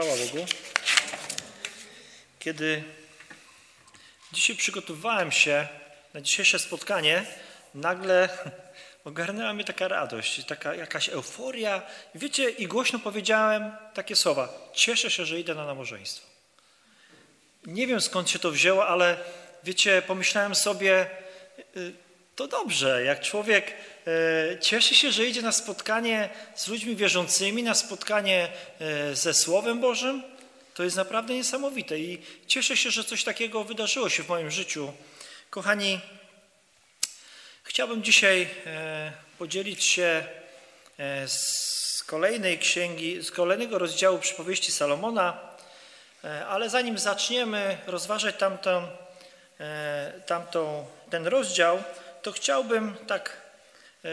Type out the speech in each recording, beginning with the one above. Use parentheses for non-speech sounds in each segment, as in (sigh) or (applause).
Chwała Bogu. Kiedy dzisiaj przygotowywałem się na dzisiejsze spotkanie, nagle (laughs) ogarnęła mnie taka radość, taka jakaś euforia. Wiecie, i głośno powiedziałem takie słowa: Cieszę się, że idę na nabożeństwo. Nie wiem skąd się to wzięło, ale wiecie, pomyślałem sobie, y, to dobrze, jak człowiek y, cieszy się, że idzie na spotkanie z ludźmi wierzącymi, na spotkanie y, ze Słowem Bożym, to jest naprawdę niesamowite i cieszę się, że coś takiego wydarzyło się w moim życiu. Kochani, chciałbym dzisiaj podzielić się z kolejnej księgi, z kolejnego rozdziału przypowieści Salomona, E, ale zanim zaczniemy rozważać tamtą, e, tamtą, ten rozdział, to chciałbym tak, e,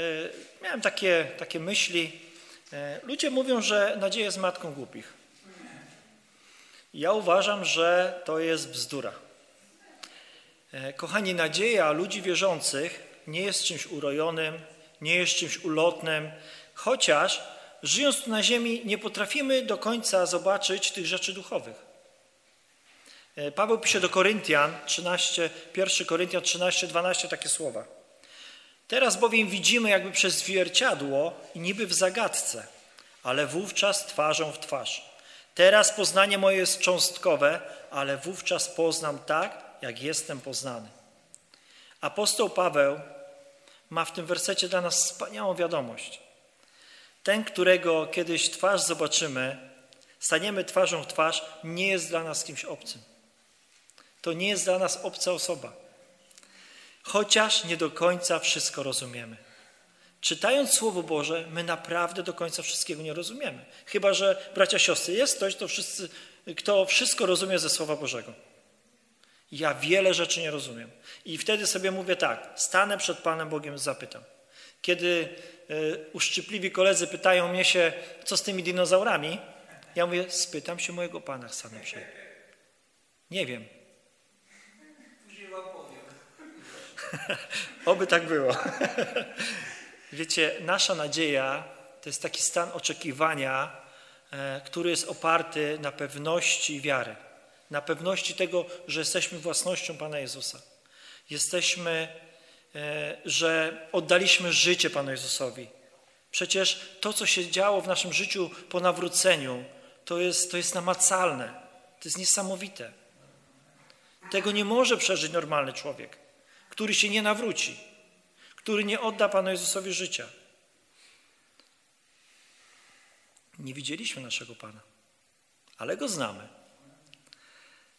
miałem takie, takie myśli. Ludzie mówią, że nadzieja jest matką głupich. Ja uważam, że to jest bzdura. Kochani, nadzieja ludzi wierzących nie jest czymś urojonym, nie jest czymś ulotnym, chociaż żyjąc tu na ziemi nie potrafimy do końca zobaczyć tych rzeczy duchowych. E, Paweł pisze do Koryntian 13, 1 Koryntian 13, 12 takie słowa. Teraz bowiem widzimy jakby przez zwierciadło i niby w zagadce, ale wówczas twarzą w twarz. Teraz poznanie moje jest cząstkowe, ale wówczas poznam tak, jak jestem poznany. Apostoł Paweł ma w tym wersecie dla nas wspaniałą wiadomość. Ten, którego kiedyś twarz zobaczymy, staniemy twarzą w twarz, nie jest dla nas kimś obcym. To nie jest dla nas obca osoba. Chociaż nie do końca wszystko rozumiemy. Czytając Słowo Boże, my naprawdę do końca wszystkiego nie rozumiemy. Chyba, że bracia, siostry, jest ktoś, kto, wszyscy, kto wszystko rozumie ze Słowa Bożego. Ja wiele rzeczy nie rozumiem. I wtedy sobie mówię tak, stanę przed Panem Bogiem zapytam. Kiedy y, uszczypliwi koledzy pytają mnie się, co z tymi dinozaurami, ja mówię, spytam się mojego Pana, stanę przed. Nie wiem, (laughs) Oby tak było. (laughs) Wiecie, nasza nadzieja to jest taki stan oczekiwania, e, który jest oparty na pewności wiary. Na pewności tego, że jesteśmy własnością Pana Jezusa. Jesteśmy, e, że oddaliśmy życie Panu Jezusowi. Przecież to, co się działo w naszym życiu po nawróceniu, to jest, to jest namacalne. To jest niesamowite. Tego nie może przeżyć normalny człowiek który się nie nawróci, który nie odda Panu Jezusowi życia. Nie widzieliśmy naszego Pana, ale Go znamy,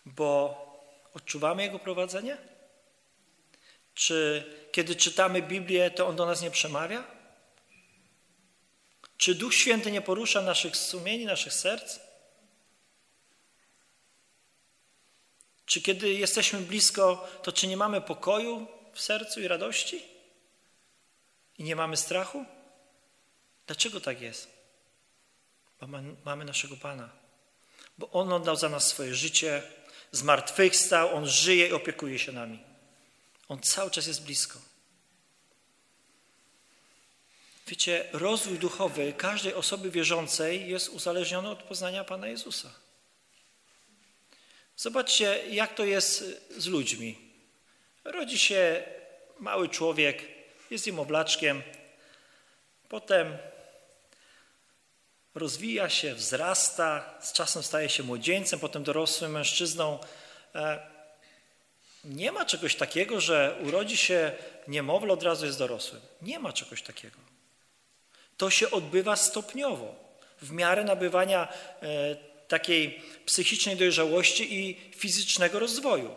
bo odczuwamy Jego prowadzenie? Czy kiedy czytamy Biblię, to On do nas nie przemawia? Czy Duch Święty nie porusza naszych sumieni, naszych serc? Czy kiedy jesteśmy blisko, to czy nie mamy pokoju w sercu i radości? I nie mamy strachu? Dlaczego tak jest? Bo mamy naszego Pana. Bo On oddał za nas swoje życie, zmartwychwstał, On żyje i opiekuje się nami. On cały czas jest blisko. Wiecie, rozwój duchowy każdej osoby wierzącej jest uzależniony od poznania Pana Jezusa. Zobaczcie, jak to jest z ludźmi. Rodzi się mały człowiek, jest niemowlaczkiem, potem rozwija się, wzrasta, z czasem staje się młodzieńcem, potem dorosłym mężczyzną. E, nie ma czegoś takiego, że urodzi się niemowlę, od razu jest dorosłym. Nie ma czegoś takiego. To się odbywa stopniowo, w miarę nabywania e, takiej psychicznej dojrzałości i fizycznego rozwoju.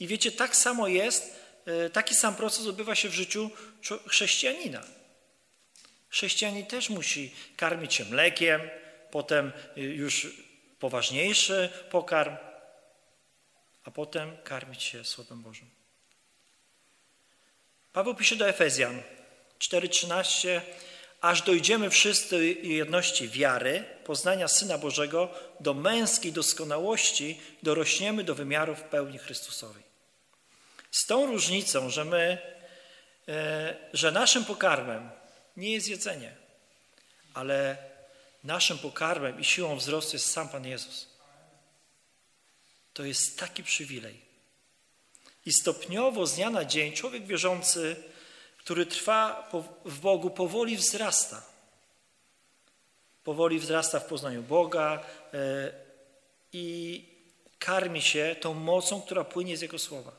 I wiecie, tak samo jest, e, taki sam proces odbywa się w życiu chrześcijanina. Chrześcijanin też musi karmić się mlekiem, potem e, już poważniejszy pokarm, a potem karmić się Słowem Bożym. Paweł pisze do Efezjan 4:13 aż dojdziemy wszyscy jedności wiary, poznania Syna Bożego, do męskiej doskonałości, dorośniemy do wymiarów pełni Chrystusowej. Z tą różnicą, że my, e, że naszym pokarmem nie jest jedzenie, ale Naszym pokarmem i siłą wzrostu jest sam Pan Jezus. To jest taki przywilej. I stopniowo z dnia na dzień człowiek wierzący, który trwa w Bogu, powoli wzrasta. Powoli wzrasta w poznaniu Boga e, i karmi się tą mocą, która płynie z Jego słowa.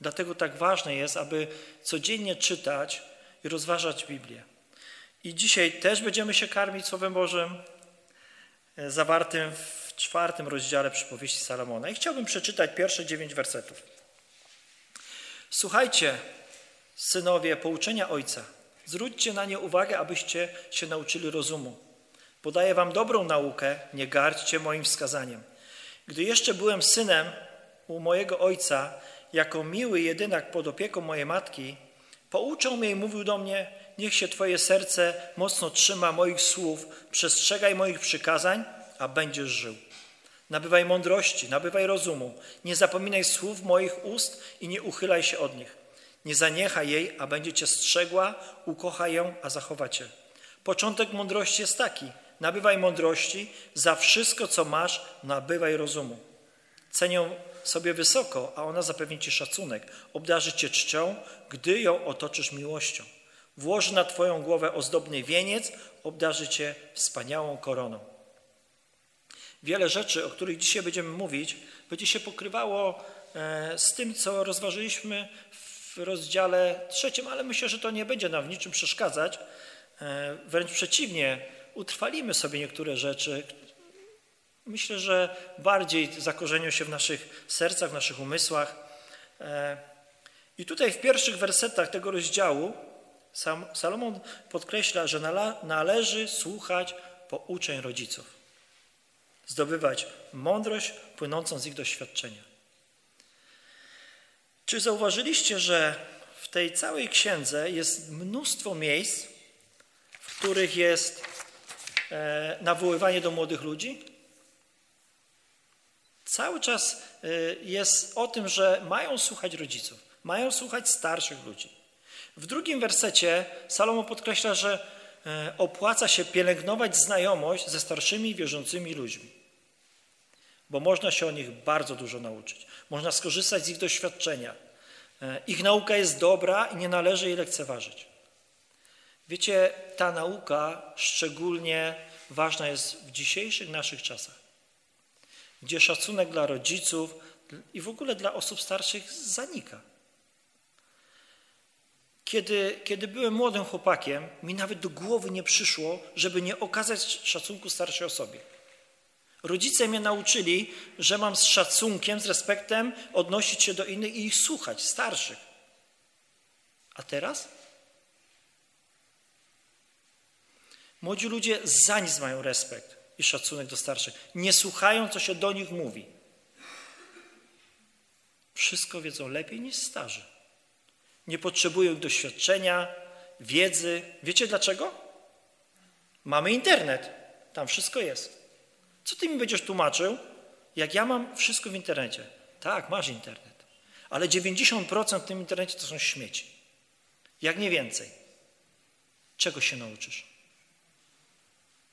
Dlatego tak ważne jest, aby codziennie czytać i rozważać Biblię. I dzisiaj też będziemy się karmić Słowem Bożym, e, zawartym w czwartym rozdziale przypowieści Salomona. I chciałbym przeczytać pierwsze dziewięć wersetów. Słuchajcie, synowie, pouczenia Ojca. Zwróćcie na nie uwagę, abyście się nauczyli rozumu. Podaję wam dobrą naukę, nie gardźcie moim wskazaniem. Gdy jeszcze byłem synem u mojego ojca, jako miły jedynak pod opieką mojej matki, pouczał mnie i mówił do mnie, niech się Twoje serce mocno trzyma moich słów, przestrzegaj moich przykazań, a będziesz żył. Nabywaj mądrości, nabywaj rozumu, nie zapominaj słów moich ust i nie uchylaj się od nich. Nie zaniechaj jej, a będzie cię strzegła, ukocha ją, a zachowa cię. Początek mądrości jest taki, nabywaj mądrości, za wszystko, co masz, nabywaj rozumu. Cenią sobie wysoko, a ona zapewni ci szacunek, obdarzy cię czcią, gdy ją otoczysz miłością. Włoży na twoją głowę ozdobny wieniec, obdarzy cię wspaniałą koroną. Wiele rzeczy, o których dzisiaj będziemy mówić, będzie się pokrywało e, z tym, co rozważyliśmy w rozdziale trzecim, ale myślę, że to nie będzie nam w niczym przeszkadzać. E, wręcz przeciwnie, utrwalimy sobie niektóre rzeczy. Myślę, że bardziej zakorzenią się w naszych sercach, w naszych umysłach. E, I tutaj w pierwszych wersetach tego rozdziału Salomon podkreśla, że należy słuchać pouczeń rodziców, zdobywać mądrość płynącą z ich doświadczenia. Czy zauważyliście, że w tej całej księdze jest mnóstwo miejsc, w których jest e, nawoływanie do młodych ludzi? Cały czas e, jest o tym, że mają słuchać rodziców, mają słuchać starszych ludzi. W drugim wersecie Salomo podkreśla, że e, opłaca się pielęgnować znajomość ze starszymi wierzącymi ludźmi, bo można się o nich bardzo dużo nauczyć. Można skorzystać z ich doświadczenia. E, ich nauka jest dobra i nie należy jej lekceważyć. Wiecie, ta nauka szczególnie ważna jest w dzisiejszych naszych czasach, gdzie szacunek dla rodziców i w ogóle dla osób starszych zanika. Kiedy, kiedy byłem młodym chłopakiem, mi nawet do głowy nie przyszło, żeby nie okazać szacunku starszej osobie. Rodzice mnie nauczyli, że mam z szacunkiem, z respektem odnosić się do innych i ich słuchać, starszych. A teraz? Młodzi ludzie za nic mają respekt i szacunek do starszych. Nie słuchają, co się do nich mówi. Wszystko wiedzą lepiej niż starzy. Nie potrzebują doświadczenia, wiedzy. Wiecie dlaczego? Mamy internet. Tam wszystko jest. Co ty mi będziesz tłumaczył, jak ja mam wszystko w internecie? Tak, masz internet. Ale 90% w tym internecie to są śmieci. Jak nie więcej. Czego się nauczysz?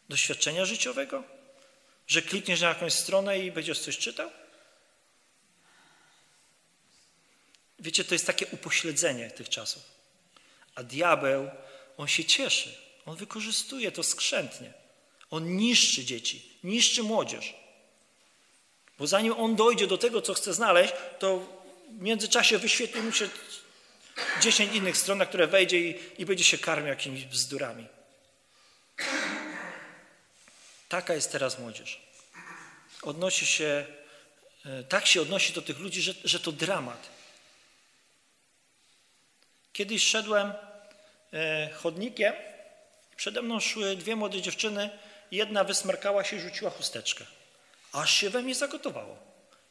Doświadczenia życiowego? Że klikniesz na jakąś stronę i będziesz coś czytał? Wiecie, to jest takie upośledzenie tych czasów. A diabeł, on się cieszy. On wykorzystuje to skrzętnie. On niszczy dzieci, niszczy młodzież. Bo zanim on dojdzie do tego, co chce znaleźć, to w międzyczasie wyświetli mu się dziesięć innych stron, na które wejdzie i, i będzie się karmił jakimiś bzdurami. Taka jest teraz młodzież. Odnosi się, e, tak się odnosi do tych ludzi, że, że to dramat. Kiedyś szedłem e, chodnikiem, przede mną szły dwie młode dziewczyny, jedna wysmarkała się i rzuciła chusteczkę. Aż się we mnie zagotowało.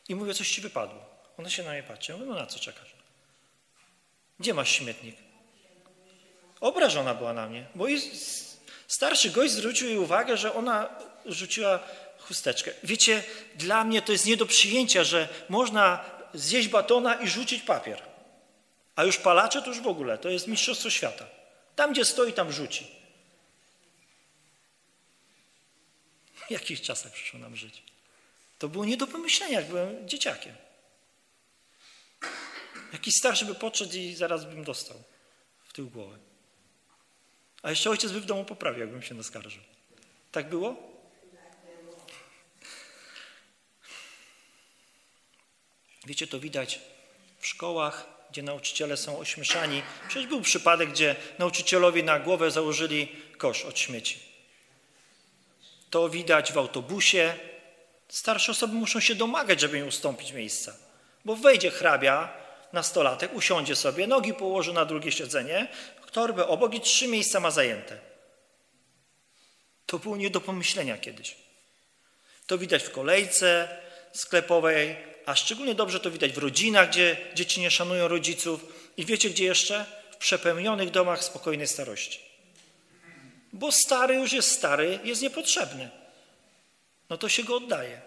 I mówię, coś ci wypadło. Ona się na mnie patrzy. Ja mówię, no na co czekasz? Gdzie masz śmietnik? Obrażona była na mnie, bo starszy gość zwrócił jej uwagę, że ona rzuciła chusteczkę. Wiecie, dla mnie to jest nie do przyjęcia, że można zjeść batona i rzucić papier. A już palacze to już w ogóle, to jest mistrzostwo świata. Tam, gdzie stoi, tam rzuci. Jakich czasach przyszło nam żyć? To było nie do pomyślenia, jak byłem dzieciakiem. Jakiś starszy by podszedł i zaraz bym dostał w tył głowy. A jeszcze ojciec by w domu poprawił, jakbym się naskarżył. Tak było? Wiecie, to widać w szkołach, gdzie nauczyciele są ośmieszani. Przecież był przypadek, gdzie nauczycielowi na głowę założyli kosz od śmieci. To widać w autobusie. Starsze osoby muszą się domagać, żeby im ustąpić miejsca. Bo wejdzie hrabia, nastolatek, usiądzie sobie, nogi położy na drugie siedzenie, torbę obok i trzy miejsca ma zajęte. To było nie do pomyślenia kiedyś. To widać w kolejce sklepowej, a szczególnie dobrze to widać w rodzinach, gdzie dzieci nie szanują rodziców. I wiecie gdzie jeszcze? W przepełnionych domach spokojnej starości. Bo stary już jest stary, jest niepotrzebny. No to się go oddaje.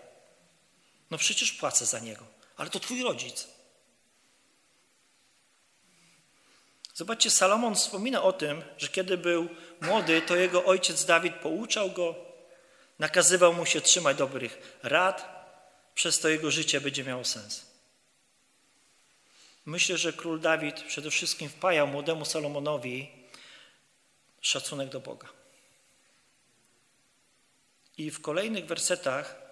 No przecież płacę za niego, ale to twój rodzic. Zobaczcie, Salomon wspomina o tym, że kiedy był młody, to jego ojciec Dawid pouczał go, nakazywał mu się trzymać dobrych rad, przez to jego życie będzie miało sens. Myślę, że król Dawid przede wszystkim wpajał młodemu Salomonowi szacunek do Boga. I w kolejnych wersetach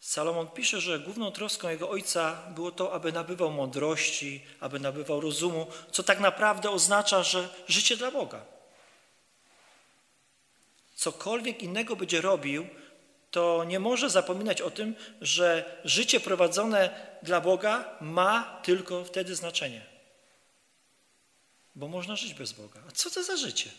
Salomon pisze, że główną troską jego ojca było to, aby nabywał mądrości, aby nabywał rozumu, co tak naprawdę oznacza, że życie dla Boga. Cokolwiek innego będzie robił, to nie może zapominać o tym, że życie prowadzone dla Boga ma tylko wtedy znaczenie. Bo można żyć bez Boga. A co to za życie?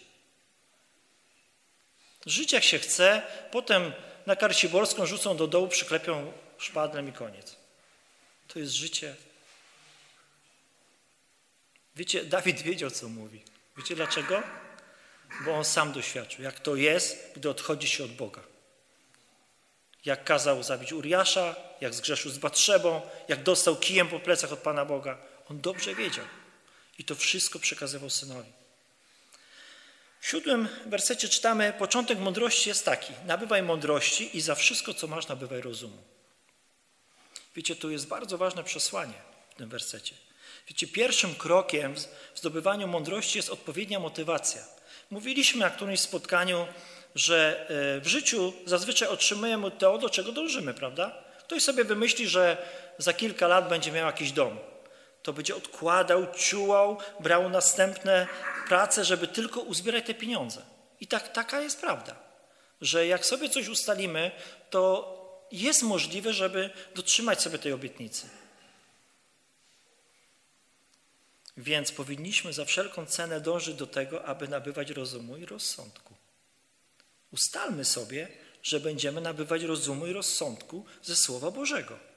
Żyć jak się chce, potem na Karciborską rzucą do dołu, przyklepią szpadlem i koniec. To jest życie. Wiecie, Dawid wiedział, co mówi. Wiecie dlaczego? Bo on sam doświadczył, jak to jest, gdy odchodzi się od Boga. Jak kazał zabić Uriasza, jak zgrzeszył z Batrzebą, jak dostał kijem po plecach od Pana Boga. On dobrze wiedział. I to wszystko przekazywał synowi. W siódmym wersecie czytamy, początek mądrości jest taki, nabywaj mądrości i za wszystko, co masz, nabywaj rozumu. Wiecie, tu jest bardzo ważne przesłanie w tym wersecie. Wiecie, pierwszym krokiem w zdobywaniu mądrości jest odpowiednia motywacja. Mówiliśmy na którymś spotkaniu, że e, w życiu zazwyczaj otrzymujemy to, do czego dążymy, prawda? Ktoś sobie wymyśli, że za kilka lat będzie miał jakiś dom. To będzie odkładał, ciułał, brał następne prace, żeby tylko uzbierać te pieniądze. I tak, taka jest prawda, że jak sobie coś ustalimy, to jest możliwe, żeby dotrzymać sobie tej obietnicy. Więc powinniśmy za wszelką cenę dążyć do tego, aby nabywać rozumu i rozsądku. Ustalmy sobie, że będziemy nabywać rozumu i rozsądku ze Słowa Bożego.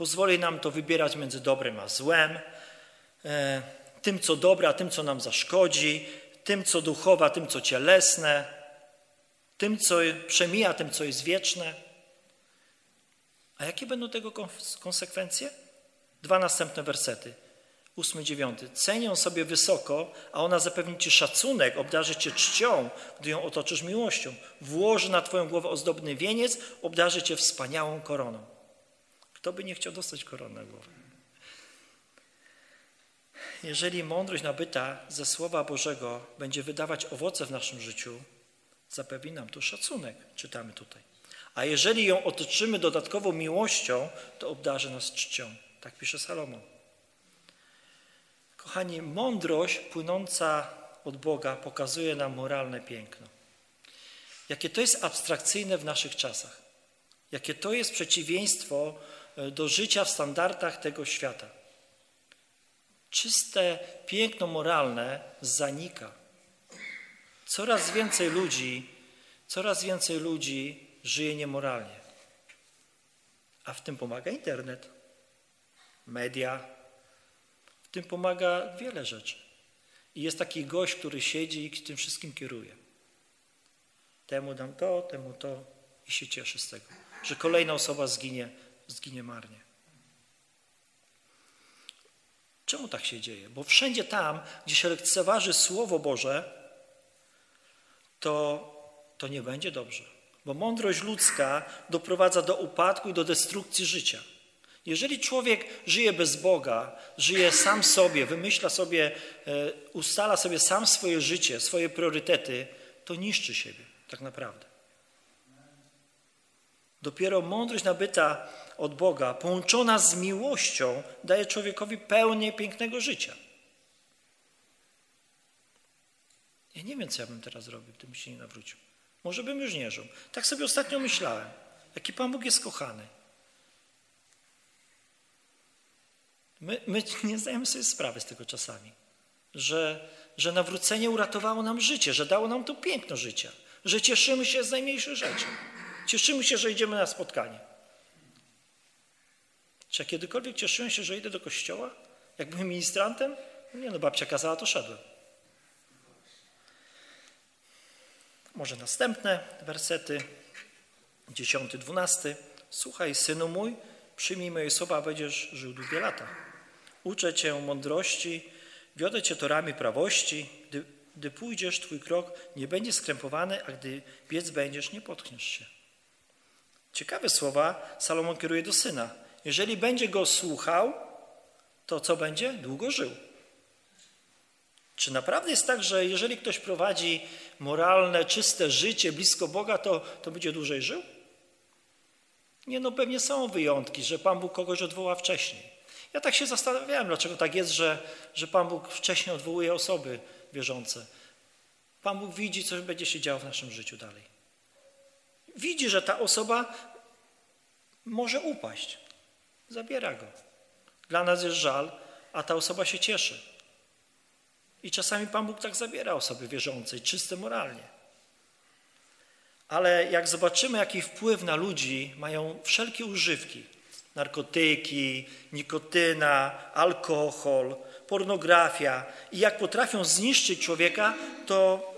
Pozwoli nam to wybierać między dobrem a złem, e, tym, co dobre, a tym, co nam zaszkodzi, tym, co duchowe, a tym, co cielesne, tym, co przemija, tym, co jest wieczne. A jakie będą tego konsekwencje? Dwa następne wersety. Ósmy, dziewiąty. Cenią sobie wysoko, a ona zapewni ci szacunek, obdarzy cię czcią, gdy ją otoczysz miłością. Włoży na twoją głowę ozdobny wieniec, obdarzy cię wspaniałą koroną. Kto by nie chciał dostać korony na głowę? Jeżeli mądrość nabyta ze Słowa Bożego będzie wydawać owoce w naszym życiu, zapewni nam to szacunek, czytamy tutaj. A jeżeli ją otoczymy dodatkową miłością, to obdarzy nas czcią. Tak pisze Salomon. Kochani, mądrość płynąca od Boga pokazuje nam moralne piękno. Jakie to jest abstrakcyjne w naszych czasach. Jakie to jest przeciwieństwo do życia w standardach tego świata. Czyste piękno moralne zanika. Coraz więcej ludzi, coraz więcej ludzi żyje niemoralnie. A w tym pomaga internet, media, w tym pomaga wiele rzeczy. I jest taki gość, który siedzi i tym wszystkim kieruje. Temu dam to, temu to i się cieszy z tego, że kolejna osoba zginie, zginie marnie. Czemu tak się dzieje? Bo wszędzie tam, gdzie się lekceważy Słowo Boże, to to nie będzie dobrze. Bo mądrość ludzka doprowadza do upadku i do destrukcji życia. Jeżeli człowiek żyje bez Boga, żyje sam sobie, wymyśla sobie, e, ustala sobie sam swoje życie, swoje priorytety, to niszczy siebie tak naprawdę. Dopiero mądrość nabyta od Boga, połączona z miłością, daje człowiekowi pełnię pięknego życia. Ja nie wiem, co ja bym teraz robił, gdybym się nie nawrócił. Może bym już nie żył. Tak sobie ostatnio myślałem. Jaki Pan Bóg jest kochany. My, my nie zdajemy sobie sprawy z tego czasami, że, że nawrócenie uratowało nam życie, że dało nam to piękno życia, że cieszymy się z najmniejszych rzeczy. Cieszymy się, że idziemy na spotkanie. Czy ja kiedykolwiek cieszyłem się, że idę do kościoła? Jak byłem ministrantem? No nie no, babcia kazała, to szedłem. Może następne wersety, dziesiąty, dwunasty. Słuchaj, synu mój, przyjmij moje słowa, będziesz żył długie lata. Uczę cię mądrości, wiodę cię torami prawości. Gdy, gdy pójdziesz, twój krok nie będzie skrępowany, a gdy biec będziesz, nie potkniesz się. Ciekawe słowa Salomon kieruje do syna. Jeżeli będzie go słuchał, to co będzie? Długo żył. Czy naprawdę jest tak, że jeżeli ktoś prowadzi moralne, czyste życie blisko Boga, to, to będzie dłużej żył? Nie, no pewnie są wyjątki, że Pan Bóg kogoś odwoła wcześniej. Ja tak się zastanawiałem, dlaczego tak jest, że, że Pan Bóg wcześniej odwołuje osoby wierzące. Pan Bóg widzi, co będzie się działo w naszym życiu dalej. Widzi, że ta osoba może upaść. Zabiera go. Dla nas jest żal, a ta osoba się cieszy. I czasami Pan Bóg tak zabiera osoby wierzącej, czyste moralnie. Ale jak zobaczymy, jaki wpływ na ludzi mają wszelkie używki, narkotyki, nikotyna, alkohol, pornografia i jak potrafią zniszczyć człowieka, to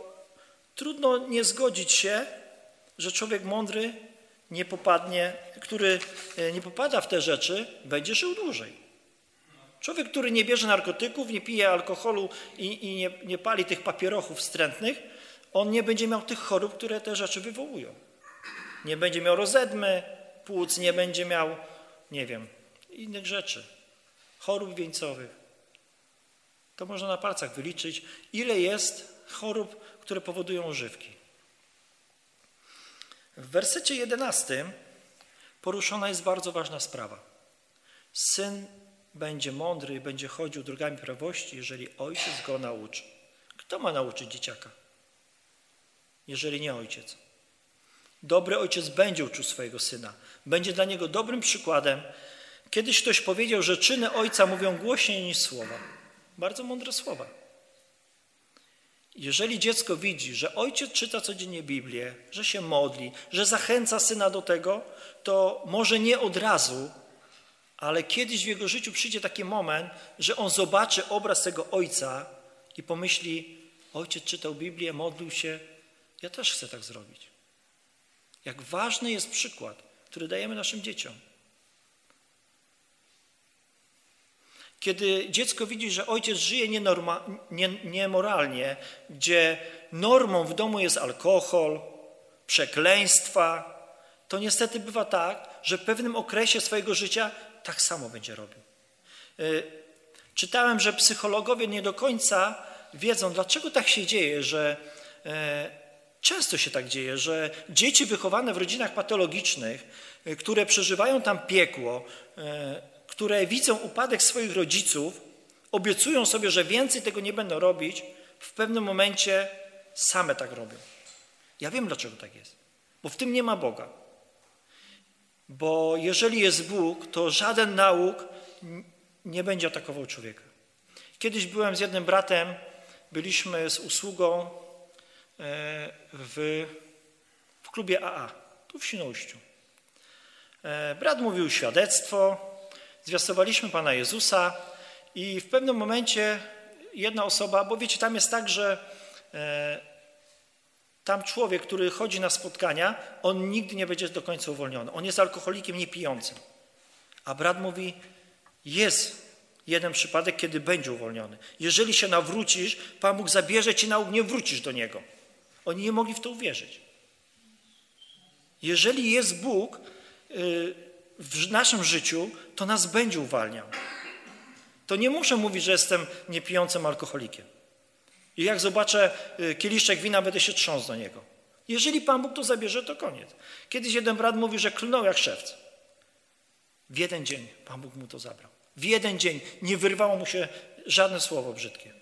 trudno nie zgodzić się, że człowiek mądry nie popadnie, który e, nie popada w te rzeczy, będzie żył dłużej. Człowiek, który nie bierze narkotyków, nie pije alkoholu i, i nie, nie pali tych papierochów wstrętnych, on nie będzie miał tych chorób, które te rzeczy wywołują. Nie będzie miał rozedmy płuc, nie będzie miał, nie wiem, innych rzeczy, chorób wieńcowych. To można na palcach wyliczyć, ile jest chorób, które powodują używki. W wersecie 11 poruszona jest bardzo ważna sprawa. Syn będzie mądry i będzie chodził drogami prawości, jeżeli ojciec go nauczy. Kto ma nauczyć dzieciaka? Jeżeli nie ojciec. Dobry ojciec będzie uczył swojego syna. Będzie dla niego dobrym przykładem. Kiedyś ktoś powiedział, że czyny ojca mówią głośniej niż słowa. Bardzo mądre słowa. Jeżeli dziecko widzi, że ojciec czyta codziennie Biblię, że się modli, że zachęca syna do tego, to może nie od razu, ale kiedyś w jego życiu przyjdzie taki moment, że on zobaczy obraz tego ojca i pomyśli: Ojciec czytał Biblię, modlił się, ja też chcę tak zrobić. Jak ważny jest przykład, który dajemy naszym dzieciom. Kiedy dziecko widzi, że ojciec żyje nienorma, nie, niemoralnie, gdzie normą w domu jest alkohol, przekleństwa, to niestety bywa tak, że w pewnym okresie swojego życia tak samo będzie robił. Y, czytałem, że psychologowie nie do końca wiedzą, dlaczego tak się dzieje, że e, często się tak dzieje, że dzieci wychowane w rodzinach patologicznych, y, które przeżywają tam piekło, e, które widzą upadek swoich rodziców, obiecują sobie, że więcej tego nie będą robić, w pewnym momencie same tak robią. Ja wiem, dlaczego tak jest. Bo w tym nie ma Boga. Bo jeżeli jest Bóg, to żaden nauk nie będzie atakował człowieka. Kiedyś byłem z jednym bratem, byliśmy z usługą e, w, w klubie AA, tu w Świnoujściu. E, brat mówił świadectwo, zwiastowaliśmy Pana Jezusa i w pewnym momencie jedna osoba, bo wiecie, tam jest tak, że e, tam człowiek, który chodzi na spotkania, on nigdy nie będzie do końca uwolniony. On jest alkoholikiem niepijącym. A brat mówi, jest jeden przypadek, kiedy będzie uwolniony. Jeżeli się nawrócisz, Pan Bóg zabierze cię na nie wrócisz do Niego. Oni nie mogli w to uwierzyć. Jeżeli jest Bóg y, w naszym życiu, to nas będzie uwalniał. To nie muszę mówić, że jestem niepijącym alkoholikiem. I jak zobaczę y, kieliszczek wina, będę się trząsł do niego. Jeżeli Pan Bóg to zabierze, to koniec. Kiedyś jeden brat mówi, że klnął jak szewc. W jeden dzień Pan Bóg mu to zabrał. W jeden dzień nie wyrwało mu się żadne słowo brzydkie.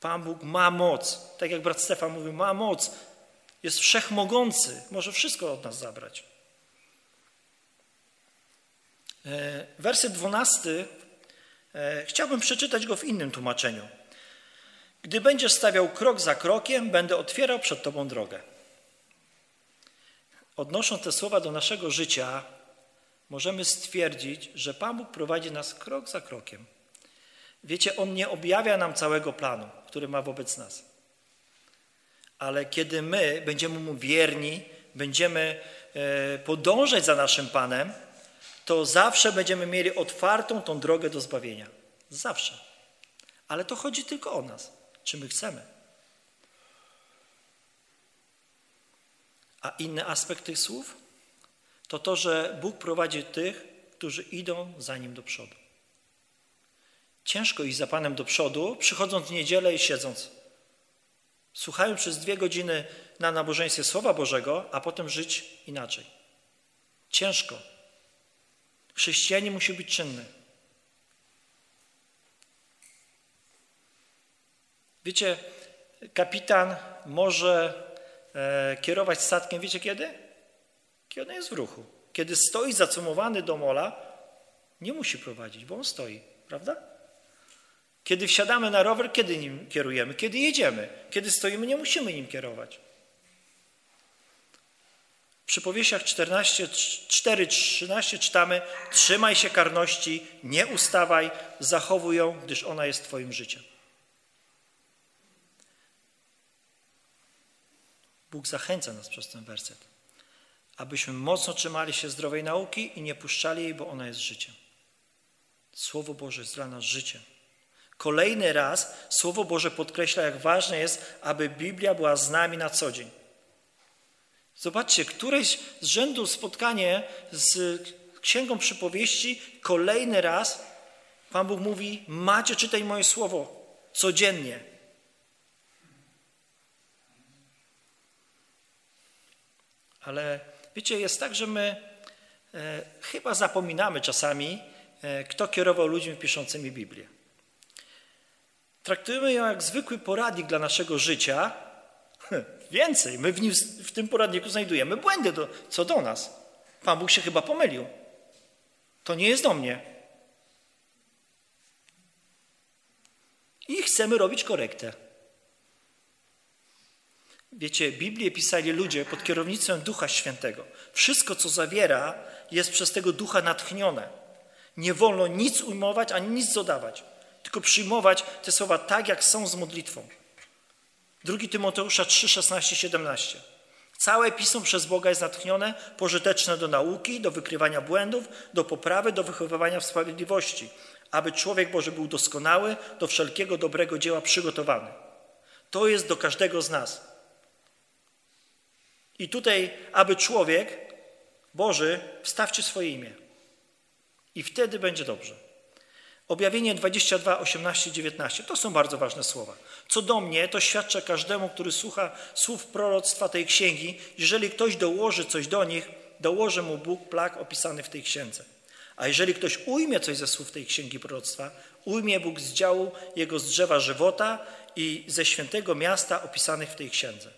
Pan Bóg ma moc. Tak jak brat Stefan mówił, ma moc. Jest wszechmogący. Może wszystko od nas zabrać. E, werset dwunasty. E, chciałbym przeczytać go w innym tłumaczeniu. Gdy będziesz stawiał krok za krokiem, będę otwierał przed Tobą drogę. Odnosząc te słowa do naszego życia, możemy stwierdzić, że Pan Bóg prowadzi nas krok za krokiem. Wiecie, On nie objawia nam całego planu, który ma wobec nas. Ale kiedy my będziemy Mu wierni, będziemy e, podążać za naszym Panem, to zawsze będziemy mieli otwartą tą drogę do zbawienia. Zawsze. Ale to chodzi tylko o nas, czy my chcemy. A inny aspekt tych słów to to, że Bóg prowadzi tych, którzy idą za Nim do przodu. Ciężko iść za Panem do przodu, przychodząc w niedzielę i siedząc. Słuchając przez dwie godziny na nabożeństwie Słowa Bożego, a potem żyć inaczej. Ciężko. Chrześcijanin musi być czynny. Wiecie, kapitan może e, kierować statkiem, wiecie kiedy? Kiedy on jest w ruchu. Kiedy stoi zacumowany do mola, nie musi prowadzić, bo on stoi, prawda? Kiedy wsiadamy na rower, kiedy nim kierujemy? Kiedy jedziemy. Kiedy stoimy, nie musimy nim kierować. Przypowieściach 14, 4, 13 czytamy Trzymaj się karności, nie ustawaj, zachowuj ją, gdyż ona jest Twoim życiem. Bóg zachęca nas przez ten werset, abyśmy mocno trzymali się zdrowej nauki i nie puszczali jej, bo ona jest życiem. Słowo Boże jest dla nas życiem. Kolejny raz Słowo Boże podkreśla, jak ważne jest, aby Biblia była z nami na co dzień. Zobaczcie, któreś z rzędu spotkanie z Księgą Przypowieści, kolejny raz Pan Bóg mówi, macie czytaj moje Słowo codziennie. Ale wiecie, jest tak, że my e, chyba zapominamy czasami, e, kto kierował ludźmi piszącymi Biblię. Traktujemy ją jak zwykły poradnik dla naszego życia. (laughs) Więcej, my w, nim, w tym poradniku znajdujemy błędy do, co do nas. Pan Bóg się chyba pomylił. To nie jest do mnie. I chcemy robić korektę. Wiecie, Biblię pisali ludzie pod kierownictwem Ducha Świętego. Wszystko, co zawiera, jest przez tego Ducha natchnione. Nie wolno nic ujmować ani nic dodawać tylko przyjmować te słowa tak, jak są z modlitwą. 2 Tymoteusza 3, 16, 17. Całe pismo przez Boga jest natchnione, pożyteczne do nauki, do wykrywania błędów, do poprawy, do wychowywania w sprawiedliwości, aby człowiek Boży był doskonały, do wszelkiego dobrego dzieła przygotowany. To jest do każdego z nas. I tutaj, aby człowiek Boży, wstawcie swoje imię. I wtedy będzie dobrze. Objawienie 22, 18, 19 to są bardzo ważne słowa. Co do mnie, to świadczę każdemu, który słucha słów proroctwa tej księgi, jeżeli ktoś dołoży coś do nich, dołoży mu Bóg plag opisany w tej księdze. A jeżeli ktoś ujmie coś ze słów tej księgi proroctwa, ujmie Bóg z działu jego z drzewa żywota i ze świętego miasta opisanych w tej księdze.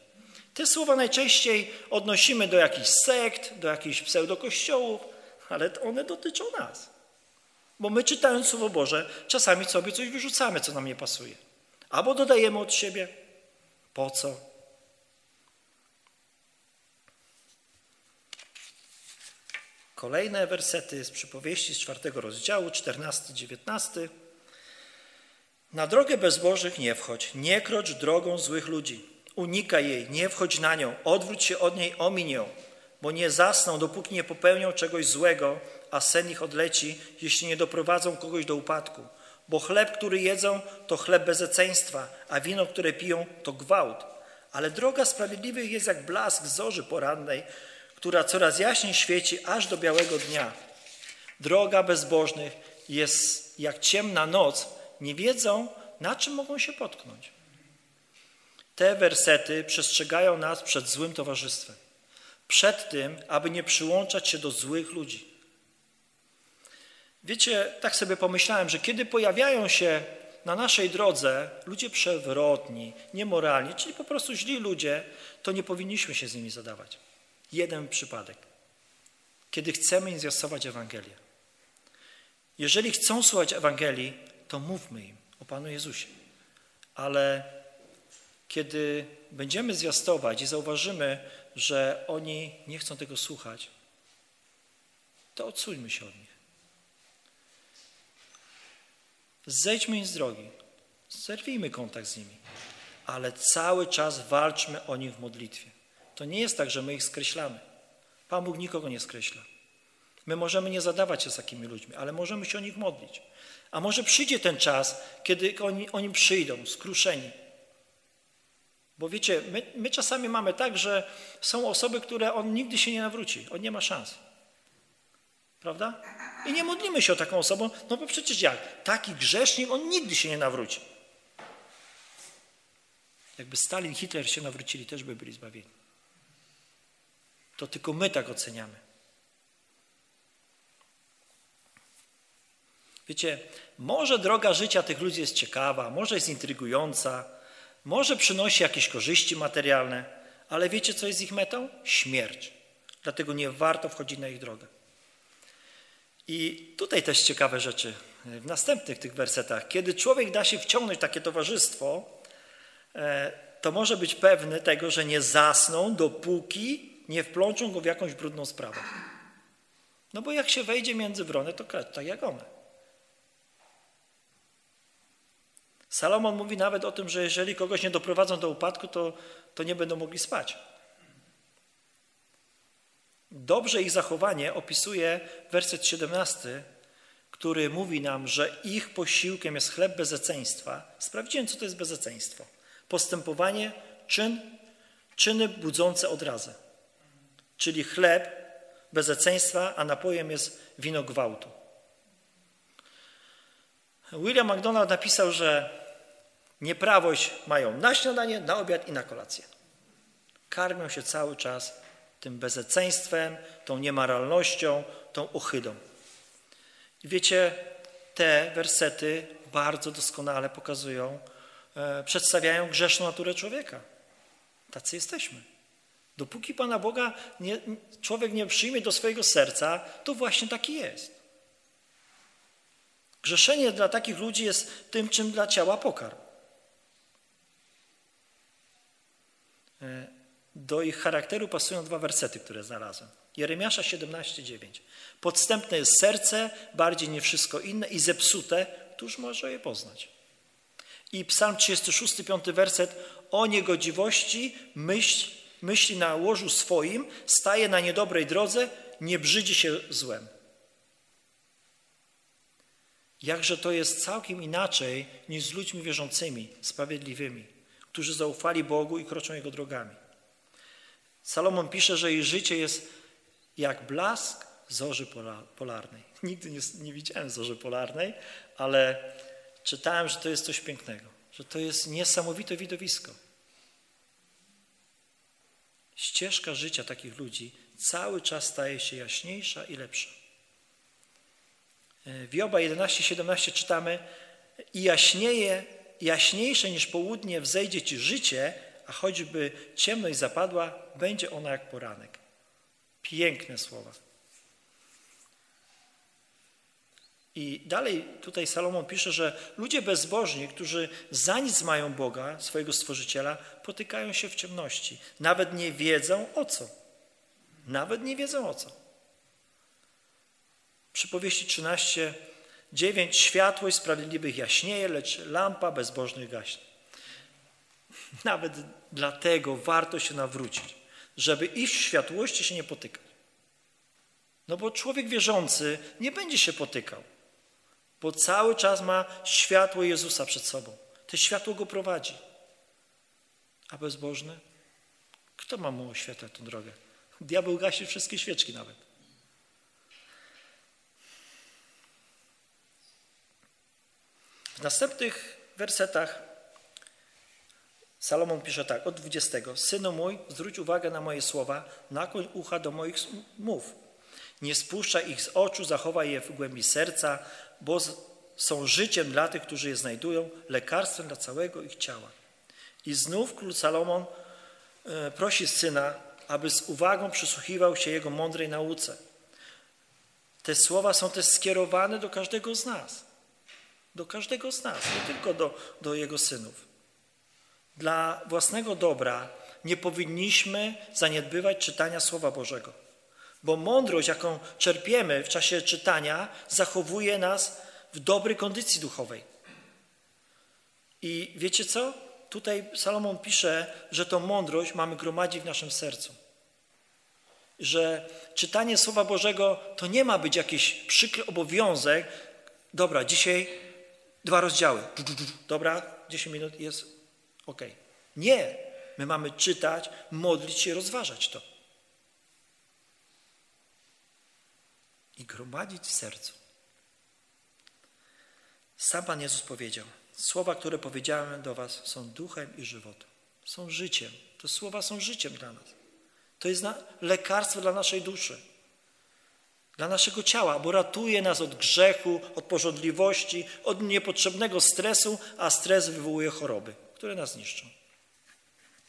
Te słowa najczęściej odnosimy do jakichś sekt, do jakichś pseudokościołów, ale one dotyczą nas. Bo my czytając Słowo Boże, czasami sobie coś wyrzucamy, co nam nie pasuje. Albo dodajemy od siebie. Po co? Kolejne wersety z przypowieści z czwartego rozdziału, 14-19. Na drogę bezbożych nie wchodź, nie krocz drogą złych ludzi. Unikaj jej, nie wchodź na nią, odwróć się od niej, omiń ją, bo nie zasną, dopóki nie popełnią czegoś złego, a sen ich odleci, jeśli nie doprowadzą kogoś do upadku. Bo chleb, który jedzą, to chleb bezeceństwa, a wino, które piją, to gwałt. Ale droga sprawiedliwych jest jak blask zorzy porannej, która coraz jaśniej świeci aż do białego dnia. Droga bezbożnych jest jak ciemna noc, nie wiedzą, na czym mogą się potknąć. Te wersety przestrzegają nas przed złym towarzystwem, przed tym, aby nie przyłączać się do złych ludzi. Wiecie, tak sobie pomyślałem, że kiedy pojawiają się na naszej drodze ludzie przewrotni, niemoralni, czyli po prostu źli ludzie, to nie powinniśmy się z nimi zadawać. Jeden przypadek, kiedy chcemy im zwiastować Ewangelię. Jeżeli chcą słuchać Ewangelii, to mówmy im o Panu Jezusie. Ale kiedy będziemy zwiastować i zauważymy, że oni nie chcą tego słuchać, to odsuńmy się od nich. Zejdźmy im z drogi, zerwijmy kontakt z nimi, ale cały czas walczmy o nich w modlitwie. To nie jest tak, że my ich skreślamy. Pan Bóg nikogo nie skreśla. My możemy nie zadawać się z takimi ludźmi, ale możemy się o nich modlić. A może przyjdzie ten czas, kiedy oni, oni przyjdą skruszeni. Bo wiecie, my, my czasami mamy tak, że są osoby, które on nigdy się nie nawróci. On nie ma szans. Prawda? I nie modlimy się o taką osobą, no bo przecież jak? Taki grzesznik, on nigdy się nie nawróci. Jakby Stalin, Hitler się nawrócili, też by byli zbawieni. To tylko my tak oceniamy. Wiecie, może droga życia tych ludzi jest ciekawa, może jest intrygująca, może przynosi jakieś korzyści materialne, ale wiecie, co jest ich metą? Śmierć. Dlatego nie warto wchodzić na ich drogę. I tutaj też ciekawe rzeczy w następnych tych wersetach. Kiedy człowiek da się wciągnąć takie towarzystwo, e, to może być pewny tego, że nie zasną, dopóki nie wplączą go w jakąś brudną sprawę. No bo jak się wejdzie między wrony, to tak jak one. Salomon mówi nawet o tym, że jeżeli kogoś nie doprowadzą do upadku, to, to nie będą mogli spać. Dobrze ich zachowanie opisuje werset 17, który mówi nam, że ich posiłkiem jest chleb bezeceństwa. Sprawdziłem, co to jest bezeceństwo. Postępowanie, czyn, czyny budzące odrazę. Czyli chleb bezeceństwa, a napojem jest wino gwałtu. William MacDonald napisał, że nieprawość mają na śniadanie, na obiad i na kolację. Karmią się cały czas tym bezeceństwem, tą niemoralnością, tą ochydą. I wiecie, te wersety bardzo doskonale pokazują, e, przedstawiają grzeszną naturę człowieka. Tacy jesteśmy. Dopóki Pana Boga nie, człowiek nie przyjmie do swojego serca, to właśnie taki jest. Grzeszenie dla takich ludzi jest tym, czym dla ciała pokarm. Do ich charakteru pasują dwa wersety, które znalazłem. Jeremiasza 17:9. Podstępne jest serce, bardziej nie wszystko inne i zepsute, któż może je poznać. I Psalm 36, 5 werset. O niegodziwości myśl, myśli na łożu swoim, staje na niedobrej drodze, nie brzydzi się złem. Jakże to jest całkiem inaczej niż z ludźmi wierzącymi, sprawiedliwymi, którzy zaufali Bogu i kroczą Jego drogami. Salomon pisze, że jej życie jest jak blask zorzy polarnej. (laughs) Nigdy nie, nie widziałem zorzy polarnej, ale czytałem, że to jest coś pięknego, że to jest niesamowite widowisko. Ścieżka życia takich ludzi cały czas staje się jaśniejsza i lepsza. W Joba 11:17 czytamy i jaśnieje, jaśniejsze niż południe wzejdzie ci życie, a choćby ciemność zapadła, będzie ona jak poranek. Piękne słowa. I dalej tutaj Salomon pisze, że ludzie bezbożni, którzy za nic mają Boga, swojego Stworzyciela, potykają się w ciemności. Nawet nie wiedzą o co. Nawet nie wiedzą o co. Przypowieści 13, 9. Światłość sprawiedliwych jaśnieje, lecz lampa bezbożnych gaśnie. Nawet dlatego warto się nawrócić, żeby iść w światłości się nie potykać. No bo człowiek wierzący nie będzie się potykał, bo cały czas ma światło Jezusa przed sobą. To światło go prowadzi. A bezbożny? Kto ma mu oświetlać tę drogę? Diabeł gasi wszystkie świeczki nawet. W następnych wersetach Salomon pisze tak, od 20. Synu mój, zwróć uwagę na moje słowa, nakłoń ucha do moich mów. Nie spuszczaj ich z oczu, zachowaj je w głębi serca, bo są życiem dla tych, którzy je znajdują, lekarstwem dla całego ich ciała. I znów król Salomon e, prosi syna, aby z uwagą przysłuchiwał się jego mądrej nauce. Te słowa są też skierowane do każdego z nas. Do każdego z nas, nie tylko do, do jego synów. Dla własnego dobra nie powinniśmy zaniedbywać czytania Słowa Bożego, bo mądrość, jaką czerpiemy w czasie czytania, zachowuje nas w dobrej kondycji duchowej. I wiecie co? Tutaj Salomon pisze, że tą mądrość mamy gromadzić w naszym sercu. Że czytanie Słowa Bożego to nie ma być jakiś przykry obowiązek. Dobra, dzisiaj dwa rozdziały. Dobra, 10 minut jest ok. Nie. My mamy czytać, modlić się, rozważać to. I gromadzić w sercu. Sam Pan Jezus powiedział, słowa, które powiedziałem do was są duchem i żywotą. Są życiem. Te słowa są życiem dla nas. To jest lekarstwo dla naszej duszy, dla naszego ciała, bo ratuje nas od grzechu, od porządliwości, od niepotrzebnego stresu, a stres wywołuje choroby, które nas niszczą.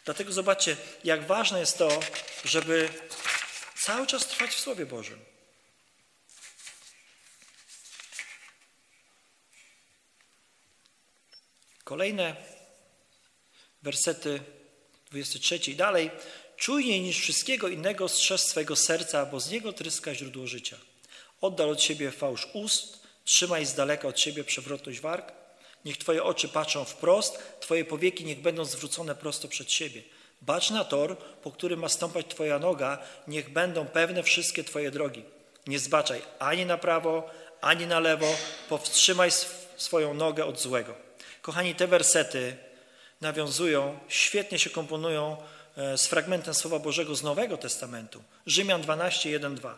Dlatego zobaczcie, jak ważne jest to, żeby cały czas trwać w Słowie Bożym. Kolejne wersety 23 i dalej. Czujniej niż wszystkiego innego strzeż swego serca, bo z niego tryska źródło życia. Oddal od siebie fałsz ust, trzymaj z daleka od siebie przewrotność warg. Niech Twoje oczy patrzą wprost, Twoje powieki niech będą zwrócone prosto przed siebie. Bacz na tor, po którym ma stąpać Twoja noga, niech będą pewne wszystkie Twoje drogi. Nie zbaczaj ani na prawo, ani na lewo, powstrzymaj swoją nogę od złego. Kochani, te wersety nawiązują, świetnie się komponują e, z fragmentem Słowa Bożego z Nowego Testamentu. Rzymian 12, 1, 2.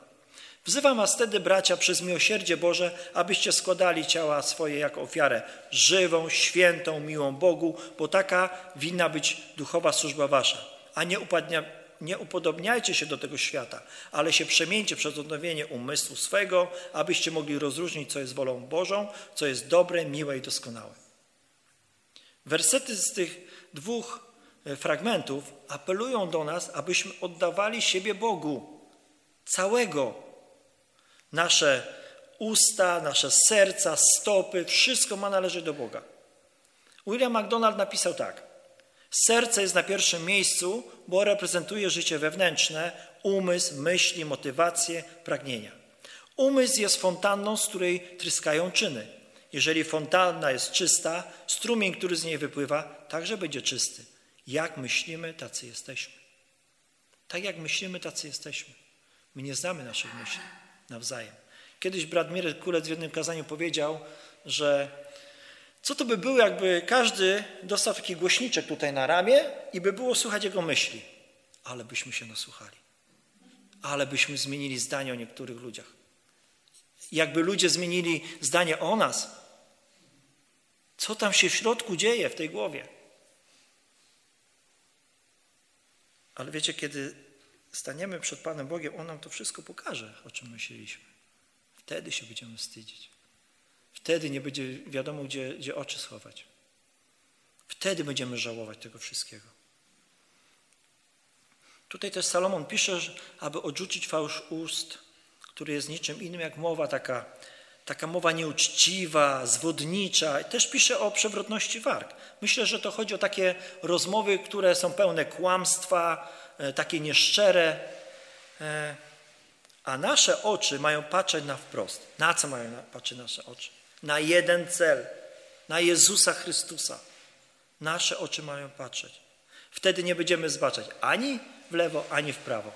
Wzywam was wtedy, bracia, przez miłosierdzie Boże, abyście składali ciała swoje jako ofiarę żywą, świętą, miłą Bogu, bo taka winna być duchowa służba wasza. A nie, upadnia, nie upodobniajcie się do tego świata, ale się przemieńcie przez odnowienie umysłu swego, abyście mogli rozróżnić, co jest wolą Bożą, co jest dobre, miłe i doskonałe. Wersety z tych dwóch e, fragmentów apelują do nas, abyśmy oddawali siebie Bogu, całego. Nasze usta, nasze serca, stopy, wszystko ma należeć do Boga. William MacDonald napisał tak. Serce jest na pierwszym miejscu, bo reprezentuje życie wewnętrzne, umysł, myśli, motywacje, pragnienia. Umysł jest fontanną, z której tryskają czyny. Jeżeli fontanna jest czysta, strumień, który z niej wypływa, także będzie czysty. Jak myślimy, tacy jesteśmy. Tak jak myślimy, tacy jesteśmy. My nie znamy naszych myśli nawzajem. Kiedyś brat Mirek Kulec w jednym kazaniu powiedział, że co to by było, jakby każdy dostał taki głośniczek tutaj na ramię i by było słuchać jego myśli. Ale byśmy się nasłuchali. Ale byśmy zmienili zdanie o niektórych ludziach. Jakby ludzie zmienili zdanie o nas, co tam się w środku dzieje w tej głowie. Ale wiecie, kiedy staniemy przed Panem Bogiem, On nam to wszystko pokaże, o czym myśleliśmy. Wtedy się będziemy wstydzić. Wtedy nie będzie wiadomo, gdzie, gdzie oczy schować. Wtedy będziemy żałować tego wszystkiego. Tutaj też Salomon pisze, aby odrzucić fałsz ust, który jest niczym innym jak mowa taka, taka mowa nieuczciwa, zwodnicza. Też pisze o przewrotności warg. Myślę, że to chodzi o takie rozmowy, które są pełne kłamstwa, takie nieszczere. E, a nasze oczy mają patrzeć na wprost. Na co mają patrzeć nasze oczy? Na jeden cel. Na Jezusa Chrystusa. Nasze oczy mają patrzeć. Wtedy nie będziemy zbaczać ani w lewo, ani w prawo.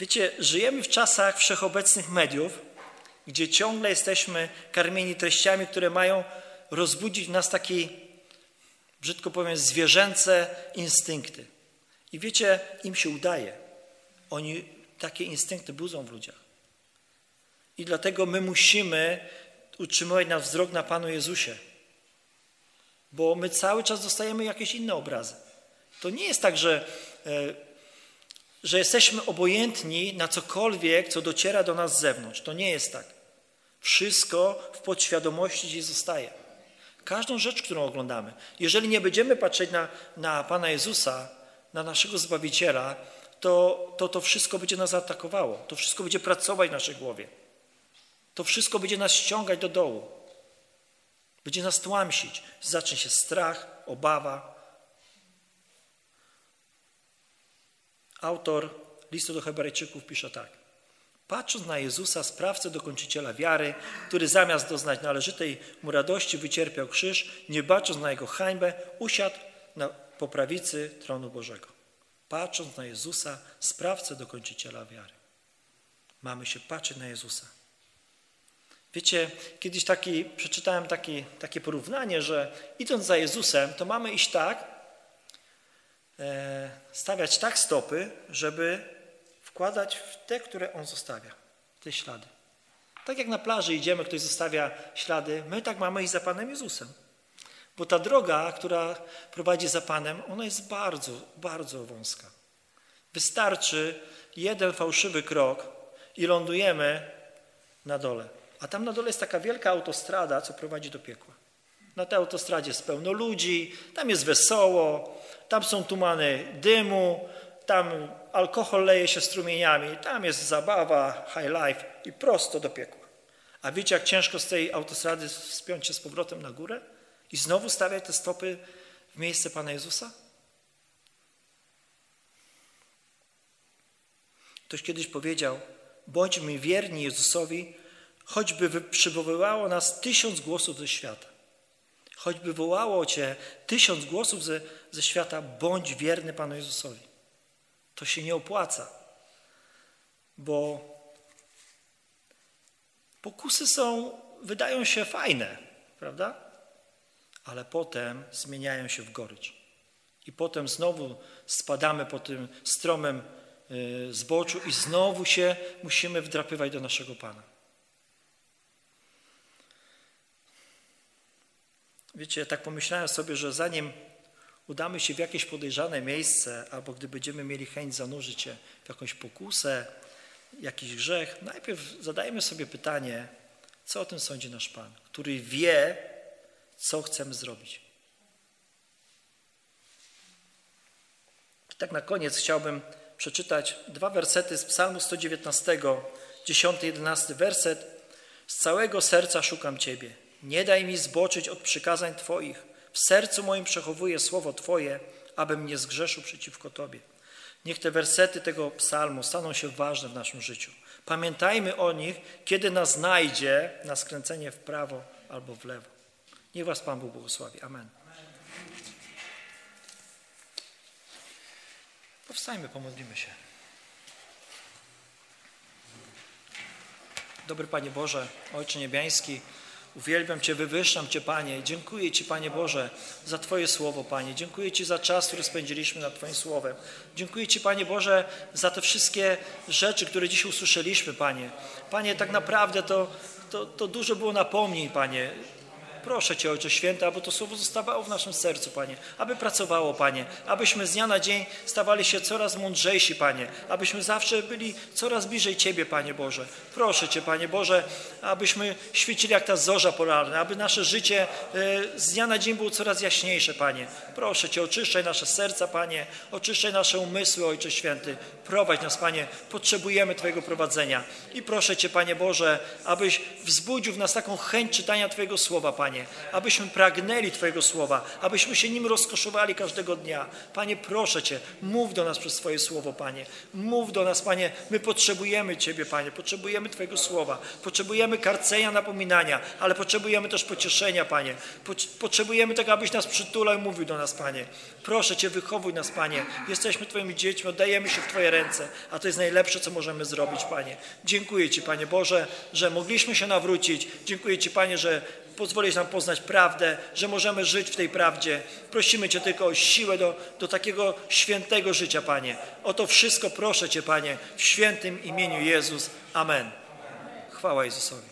Wiecie, żyjemy w czasach wszechobecnych mediów, gdzie ciągle jesteśmy karmieni treściami, które mają rozbudzić w nas takie, brzydko powiem, zwierzęce instynkty. I wiecie, im się udaje. Oni takie instynkty budzą w ludziach. I dlatego my musimy utrzymywać nasz wzrok na Panu Jezusie. Bo my cały czas dostajemy jakieś inne obrazy. To nie jest tak, że, e, że jesteśmy obojętni na cokolwiek, co dociera do nas z zewnątrz. To nie jest tak. Wszystko w podświadomości gdzieś zostaje. Każdą rzecz, którą oglądamy. Jeżeli nie będziemy patrzeć na, na Pana Jezusa, na naszego Zbawiciela, to, to to wszystko będzie nas atakowało. To wszystko będzie pracować w naszej głowie. To wszystko będzie nas ściągać do dołu. Będzie nas tłamsić. Zacznie się strach, obawa. Autor listu do Hebrajczyków pisze tak. Patrząc na Jezusa, sprawcę dokończyciela wiary, który zamiast doznać należytej mu radości wycierpiał krzyż, nie bacząc na jego hańbę, usiadł na poprawicy tronu Bożego. Patrząc na Jezusa, sprawcę dokończyciela wiary. Mamy się patrzeć na Jezusa. Wiecie, kiedyś taki, przeczytałem taki, takie porównanie, że idąc za Jezusem, to mamy iść tak, e, stawiać tak stopy, żeby wkładać w te, które On zostawia, te ślady. Tak jak na plaży idziemy, ktoś zostawia ślady, my tak mamy iść za Panem Jezusem. Bo ta droga, która prowadzi za Panem, ona jest bardzo, bardzo wąska. Wystarczy jeden fałszywy krok i lądujemy na dole. A tam na dole jest taka wielka autostrada, co prowadzi do piekła. Na tej autostradzie jest pełno ludzi, tam jest wesoło, tam są tumany dymu, tam alkohol leje się strumieniami, tam jest zabawa, high life i prosto do piekła. A wiecie, jak ciężko z tej autostrady wspiąć się z powrotem na górę i znowu stawiać te stopy w miejsce Pana Jezusa? Ktoś kiedyś powiedział, bądźmy wierni Jezusowi, choćby przywoływało nas tysiąc głosów ze świata. Choćby wołało Cię tysiąc głosów ze, ze świata, bądź wierny Panu Jezusowi. To się nie opłaca, bo pokusy są, wydają się fajne, prawda? Ale potem zmieniają się w gorycz. I potem znowu spadamy po tym stromym y, zboczu i znowu się musimy wdrapywać do naszego Pana. Wiecie, tak pomyślałem sobie, że zanim udamy się w jakieś podejrzane miejsce, albo gdy będziemy mieli chęć zanurzyć się w jakąś pokusę, jakiś grzech, najpierw zadajmy sobie pytanie, co o tym sądzi nasz Pan, który wie, co chcemy zrobić. Tak na koniec chciałbym przeczytać dwa wersety z Psalmu 119, 10-11 werset. Z całego serca szukam Ciebie. Nie daj mi zboczyć od przykazań Twoich. W sercu moim przechowuję słowo Twoje, abym nie zgrzeszył przeciwko Tobie. Niech te wersety tego psalmu staną się ważne w naszym życiu. Pamiętajmy o nich, kiedy nas znajdzie na skręcenie w prawo albo w lewo. Niech Was Pan Bóg błogosławi. Amen. Powstajmy, pomodlimy się. Dobry Panie Boże, Ojcze Niebiański, Uwielbiam Cię, wywyższam Cię, Panie. Dziękuję Ci, Panie Boże, za Twoje słowo, Panie. Dziękuję Ci za czas, który spędziliśmy nad Twoim słowem. Dziękuję Ci, Panie Boże, za te wszystkie rzeczy, które dziś usłyszeliśmy, Panie. Panie, tak naprawdę to, to, to dużo było napomnień, Panie. Proszę Cię, Ojcze Święty, aby to słowo zostawało w naszym sercu, Panie, aby pracowało, Panie, abyśmy z dnia na dzień stawali się coraz mądrzejsi, Panie, abyśmy zawsze byli coraz bliżej Ciebie, Panie Boże. Proszę Cię, Panie Boże, abyśmy świecili jak ta zorza polarna, aby nasze życie e, z dnia na dzień było coraz jaśniejsze, Panie. Proszę Cię, oczyszczaj nasze serca, Panie, oczyszczaj nasze umysły, Ojcze Święty. Prowadź nas, Panie, potrzebujemy Twojego prowadzenia. I proszę Cię, Panie Boże, abyś wzbudził w nas taką chęć czytania Twojego słowa, Panie Panie, abyśmy pragnęli Twojego słowa, abyśmy się nim rozkoszowali każdego dnia. Panie, proszę Cię, mów do nas przez Twoje słowo, Panie. Mów do nas, Panie, my potrzebujemy Ciebie, Panie, potrzebujemy Twojego słowa, potrzebujemy karcenia, napominania, ale potrzebujemy też pocieszenia, Panie. Potrzebujemy tego, abyś nas przytulał i mówił do nas, Panie. Proszę Cię, wychowuj nas, Panie. Jesteśmy Twoimi dziećmi, oddajemy się w Twoje ręce, a to jest najlepsze, co możemy zrobić, Panie. Dziękuję Ci, Panie Boże, że mogliśmy się nawrócić. Dziękuję Ci, Panie, że pozwolić nam poznać prawdę, że możemy żyć w tej prawdzie. Prosimy Cię tylko o siłę do, do takiego świętego życia, Panie. O to wszystko proszę Cię, Panie, w świętym imieniu Jezus. Amen. Chwała Jezusowi.